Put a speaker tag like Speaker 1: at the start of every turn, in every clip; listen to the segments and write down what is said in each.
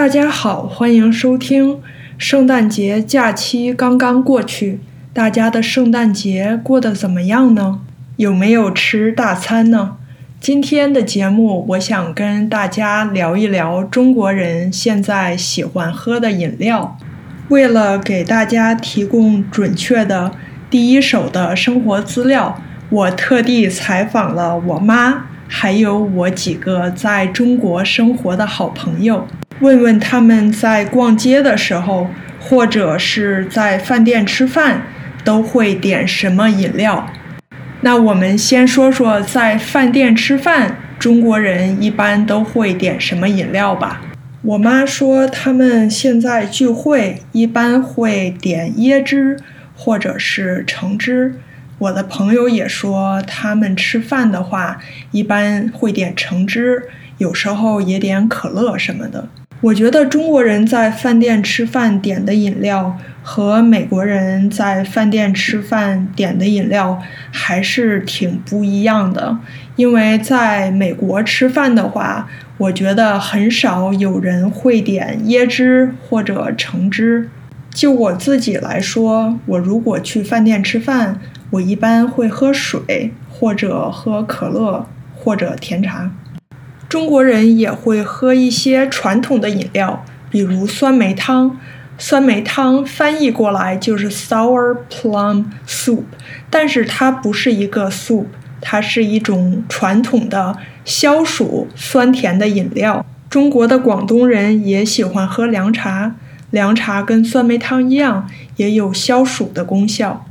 Speaker 1: 大家好，欢迎收听。圣诞节假期刚刚过去，大家的圣诞节过得怎么样呢？有没有吃大餐呢？今天的节目，我想跟大家聊一聊中国人现在喜欢喝的饮料。为了给大家提供准确的第一手的生活资料，我特地采访了我妈，还有我几个在中国生活的好朋友。问问他们在逛街的时候，或者是在饭店吃饭，都会点什么饮料？那我们先说说在饭店吃饭，中国人一般都会点什么饮料吧。我妈说他们现在聚会一般会点椰汁或者是橙汁。我的朋友也说他们吃饭的话一般会点橙汁，有时候也点可乐什么的。我觉得中国人在饭店吃饭点的饮料和美国人在饭店吃饭点的饮料还是挺不一样的。因为在美国吃饭的话，我觉得很少有人会点椰汁或者橙汁。就我自己来说，我如果去饭店吃饭，我一般会喝水或者喝可乐或者甜茶。中国人也会喝一些传统的饮料，比如酸梅汤。酸梅汤翻译过来就是 sour plum soup，但是它不是一个 soup，它是一种传统的消暑酸甜的饮料。中国的广东人也喜欢喝凉茶，凉茶跟酸梅汤一样，也有消暑的功效。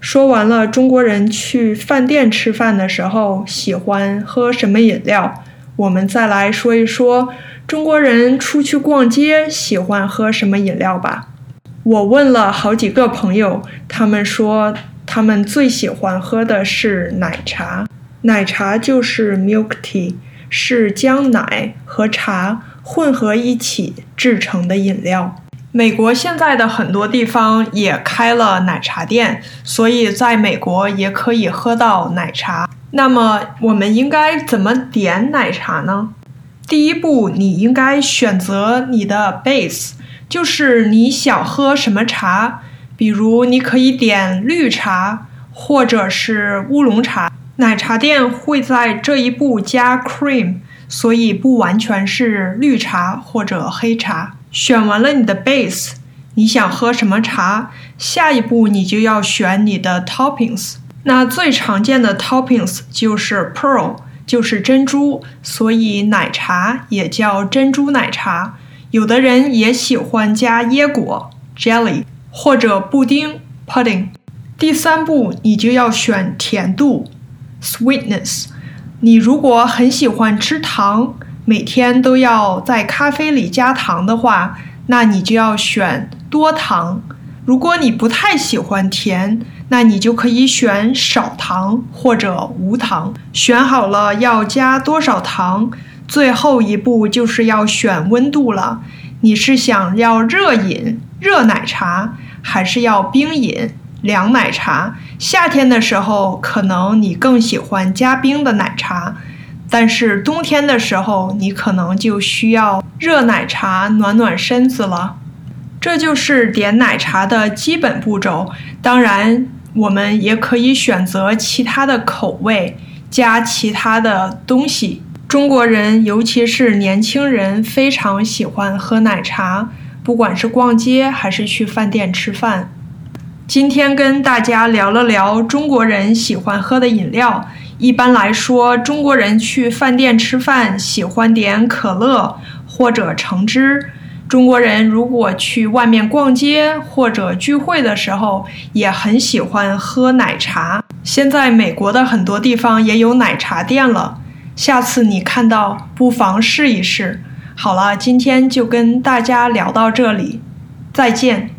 Speaker 1: 说完了中国人去饭店吃饭的时候喜欢喝什么饮料。我们再来说一说中国人出去逛街喜欢喝什么饮料吧。我问了好几个朋友，他们说他们最喜欢喝的是奶茶。奶茶就是 milk tea，是将奶和茶混合一起制成的饮料。美国现在的很多地方也开了奶茶店，所以在美国也可以喝到奶茶。那么我们应该怎么点奶茶呢？第一步，你应该选择你的 base，就是你想喝什么茶。比如，你可以点绿茶或者是乌龙茶。奶茶店会在这一步加 cream，所以不完全是绿茶或者黑茶。选完了你的 base，你想喝什么茶？下一步你就要选你的 toppings。那最常见的 toppings 就是 pearl，就是珍珠，所以奶茶也叫珍珠奶茶。有的人也喜欢加椰果 jelly 或者布丁 pudding。第三步，你就要选甜度 sweetness。你如果很喜欢吃糖，每天都要在咖啡里加糖的话，那你就要选多糖。如果你不太喜欢甜，那你就可以选少糖或者无糖。选好了要加多少糖，最后一步就是要选温度了。你是想要热饮热奶茶，还是要冰饮凉奶茶？夏天的时候可能你更喜欢加冰的奶茶，但是冬天的时候你可能就需要热奶茶暖暖身子了。这就是点奶茶的基本步骤。当然。我们也可以选择其他的口味，加其他的东西。中国人，尤其是年轻人，非常喜欢喝奶茶，不管是逛街还是去饭店吃饭。今天跟大家聊了聊中国人喜欢喝的饮料。一般来说，中国人去饭店吃饭喜欢点可乐或者橙汁。中国人如果去外面逛街或者聚会的时候，也很喜欢喝奶茶。现在美国的很多地方也有奶茶店了，下次你看到不妨试一试。好了，今天就跟大家聊到这里，再见。